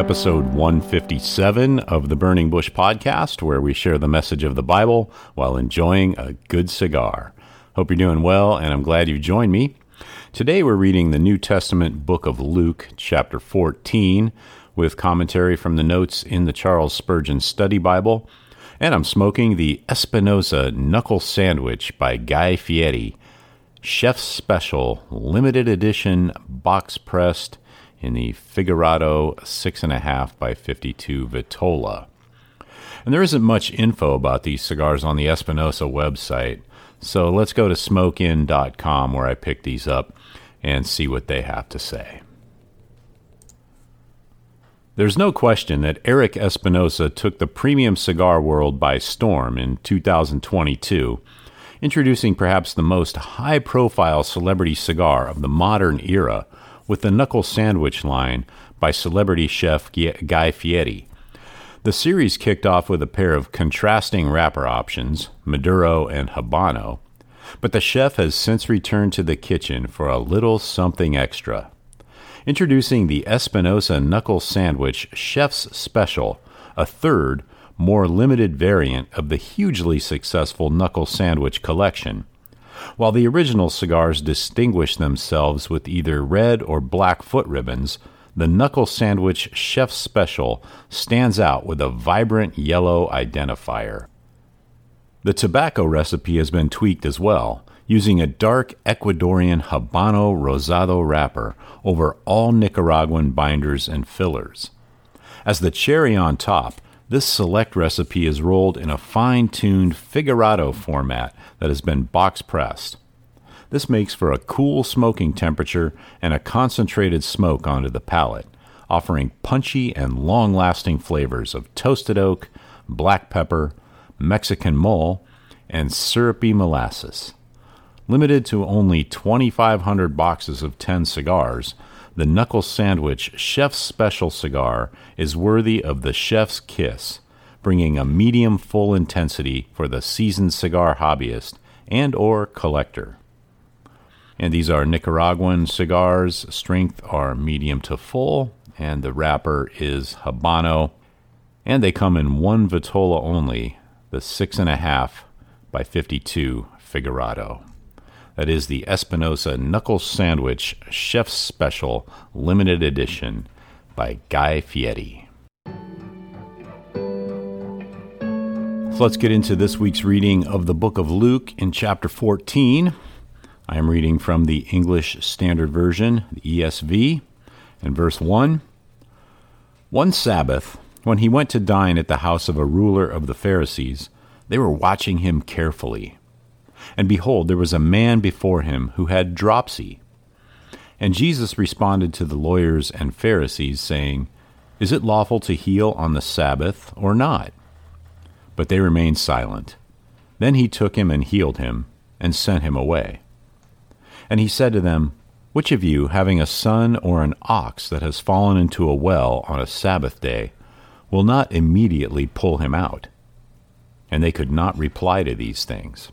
Episode 157 of the Burning Bush podcast, where we share the message of the Bible while enjoying a good cigar. Hope you're doing well, and I'm glad you've joined me. Today we're reading the New Testament book of Luke, chapter 14, with commentary from the notes in the Charles Spurgeon Study Bible. And I'm smoking the Espinosa Knuckle Sandwich by Guy Fieri, Chef's Special, limited edition, box pressed in the Figurado 6.5 by 52 Vitola. And there isn't much info about these cigars on the Espinosa website, so let's go to smokeinn.com where I picked these up and see what they have to say. There's no question that Eric Espinosa took the premium cigar world by storm in 2022, introducing perhaps the most high profile celebrity cigar of the modern era with the Knuckle Sandwich line by celebrity chef Guy Fieri. The series kicked off with a pair of contrasting wrapper options, Maduro and Habano, but the chef has since returned to the kitchen for a little something extra. Introducing the Espinosa Knuckle Sandwich Chef's Special, a third, more limited variant of the hugely successful Knuckle Sandwich collection. While the original cigars distinguish themselves with either red or black foot ribbons, the Knuckle Sandwich Chef Special stands out with a vibrant yellow identifier. The tobacco recipe has been tweaked as well, using a dark Ecuadorian Habano Rosado wrapper over all Nicaraguan binders and fillers. As the cherry on top, this select recipe is rolled in a fine tuned figurado format that has been box pressed. This makes for a cool smoking temperature and a concentrated smoke onto the palate, offering punchy and long lasting flavors of toasted oak, black pepper, Mexican mole, and syrupy molasses. Limited to only 2,500 boxes of 10 cigars, the Knuckle Sandwich Chef's Special cigar is worthy of the chef's kiss, bringing a medium full intensity for the seasoned cigar hobbyist and or collector. And these are Nicaraguan cigars. Strength are medium to full, and the wrapper is Habano. And they come in one Vitola only, the six and a half by 52 Figurado. That is the Espinosa Knuckle Sandwich Chef's Special Limited Edition by Guy Fieri. So let's get into this week's reading of the book of Luke in chapter 14. I am reading from the English Standard Version, the ESV, in verse 1. One Sabbath, when he went to dine at the house of a ruler of the Pharisees, they were watching him carefully. And behold, there was a man before him who had dropsy. And Jesus responded to the lawyers and Pharisees, saying, Is it lawful to heal on the Sabbath or not? But they remained silent. Then he took him and healed him, and sent him away. And he said to them, Which of you, having a son or an ox that has fallen into a well on a Sabbath day, will not immediately pull him out. And they could not reply to these things.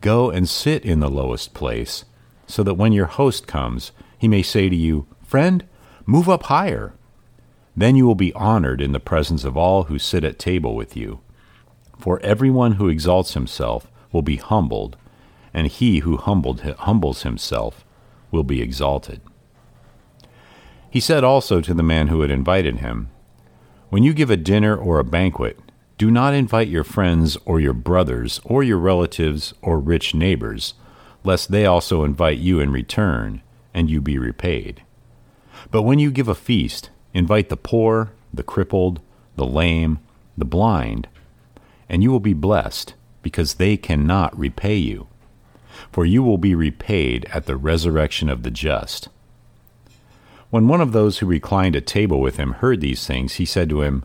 Go and sit in the lowest place, so that when your host comes, he may say to you, Friend, move up higher. Then you will be honored in the presence of all who sit at table with you. For everyone who exalts himself will be humbled, and he who humbled, humbles himself will be exalted. He said also to the man who had invited him, When you give a dinner or a banquet, do not invite your friends or your brothers or your relatives or rich neighbors, lest they also invite you in return, and you be repaid. But when you give a feast, invite the poor, the crippled, the lame, the blind, and you will be blessed, because they cannot repay you. For you will be repaid at the resurrection of the just. When one of those who reclined at table with him heard these things, he said to him,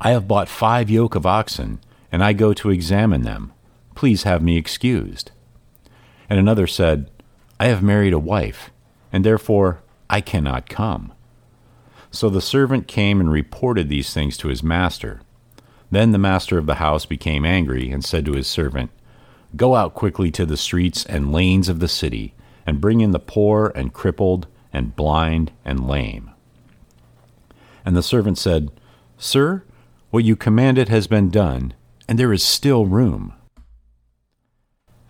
I have bought five yoke of oxen, and I go to examine them. Please have me excused. And another said, I have married a wife, and therefore I cannot come. So the servant came and reported these things to his master. Then the master of the house became angry and said to his servant, Go out quickly to the streets and lanes of the city, and bring in the poor and crippled and blind and lame. And the servant said, Sir, what you commanded has been done, and there is still room.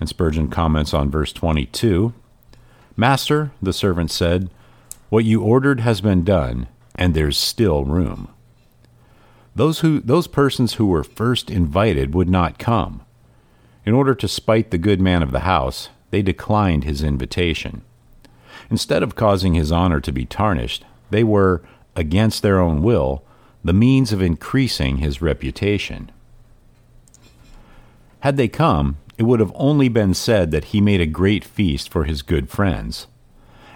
And Spurgeon comments on verse 22 Master, the servant said, What you ordered has been done, and there's still room. Those, who, those persons who were first invited would not come. In order to spite the good man of the house, they declined his invitation. Instead of causing his honor to be tarnished, they were, against their own will, the means of increasing his reputation. Had they come, it would have only been said that he made a great feast for his good friends.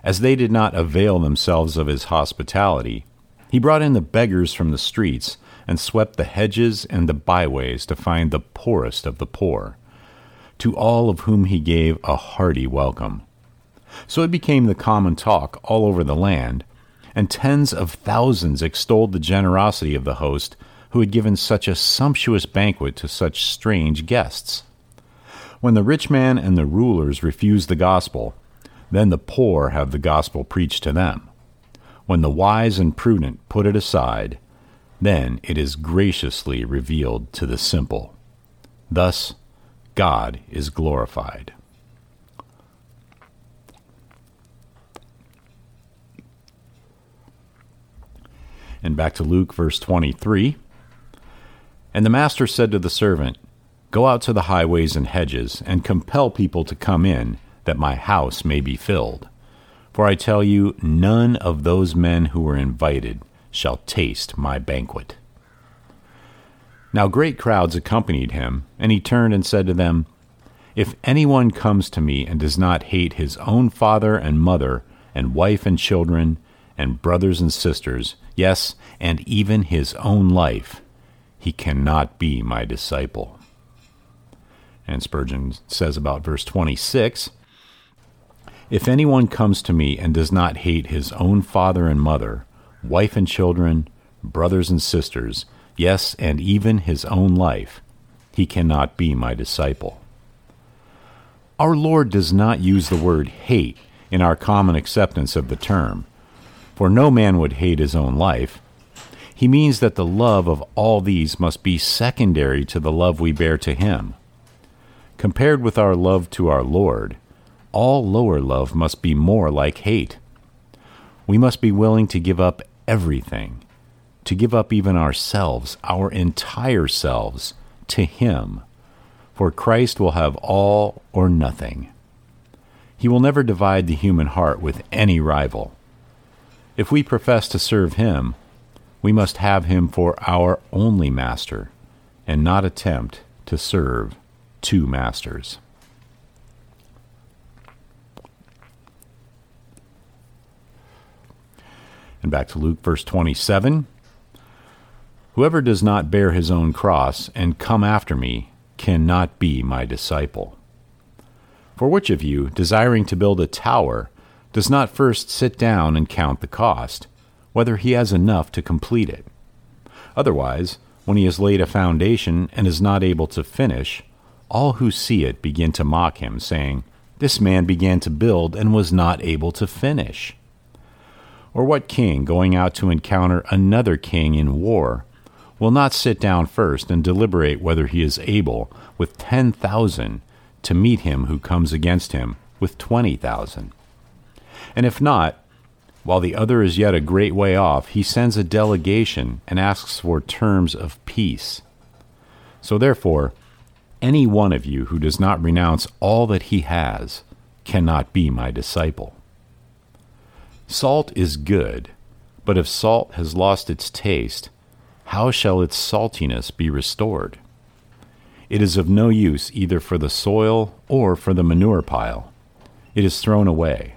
As they did not avail themselves of his hospitality, he brought in the beggars from the streets and swept the hedges and the byways to find the poorest of the poor, to all of whom he gave a hearty welcome. So it became the common talk all over the land and tens of thousands extolled the generosity of the host who had given such a sumptuous banquet to such strange guests. When the rich man and the rulers refuse the gospel, then the poor have the gospel preached to them. When the wise and prudent put it aside, then it is graciously revealed to the simple. Thus, God is glorified. And back to Luke, verse 23. And the master said to the servant, Go out to the highways and hedges, and compel people to come in, that my house may be filled. For I tell you, none of those men who were invited shall taste my banquet. Now great crowds accompanied him, and he turned and said to them, If anyone comes to me and does not hate his own father and mother, and wife and children, and brothers and sisters, yes, and even his own life, he cannot be my disciple. And Spurgeon says about verse 26 If anyone comes to me and does not hate his own father and mother, wife and children, brothers and sisters, yes, and even his own life, he cannot be my disciple. Our Lord does not use the word hate in our common acceptance of the term For no man would hate his own life. He means that the love of all these must be secondary to the love we bear to him. Compared with our love to our Lord, all lower love must be more like hate. We must be willing to give up everything, to give up even ourselves, our entire selves, to Him. For Christ will have all or nothing. He will never divide the human heart with any rival. If we profess to serve Him, we must have Him for our only master, and not attempt to serve two masters. And back to Luke, verse 27. Whoever does not bear his own cross and come after me cannot be my disciple. For which of you, desiring to build a tower, does not first sit down and count the cost, whether he has enough to complete it? Otherwise, when he has laid a foundation and is not able to finish, all who see it begin to mock him, saying, This man began to build and was not able to finish. Or what king, going out to encounter another king in war, will not sit down first and deliberate whether he is able, with ten thousand, to meet him who comes against him with twenty thousand? And if not, while the other is yet a great way off, he sends a delegation and asks for terms of peace. So therefore, any one of you who does not renounce all that he has cannot be my disciple. Salt is good, but if salt has lost its taste, how shall its saltiness be restored? It is of no use either for the soil or for the manure pile. It is thrown away.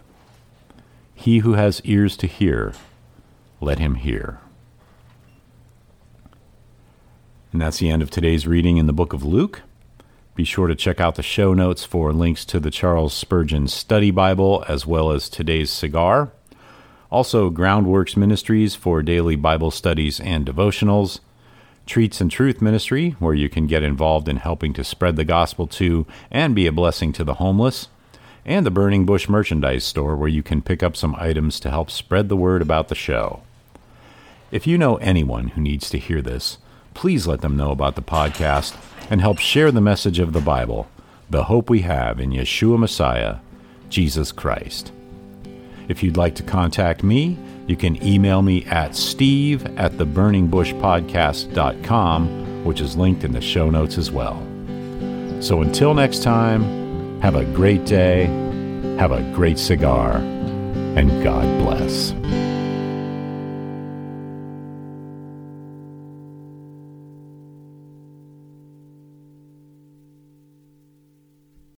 He who has ears to hear, let him hear. And that's the end of today's reading in the book of Luke. Be sure to check out the show notes for links to the Charles Spurgeon Study Bible as well as today's cigar. Also, Groundworks Ministries for daily Bible studies and devotionals. Treats and Truth Ministry, where you can get involved in helping to spread the gospel to and be a blessing to the homeless. And the Burning Bush Merchandise Store, where you can pick up some items to help spread the word about the show. If you know anyone who needs to hear this, please let them know about the podcast and help share the message of the Bible, the hope we have in Yeshua Messiah, Jesus Christ. If you'd like to contact me, you can email me at steve at theburningbushpodcast.com, which is linked in the show notes as well. So until next time, have a great day, have a great cigar, and God bless.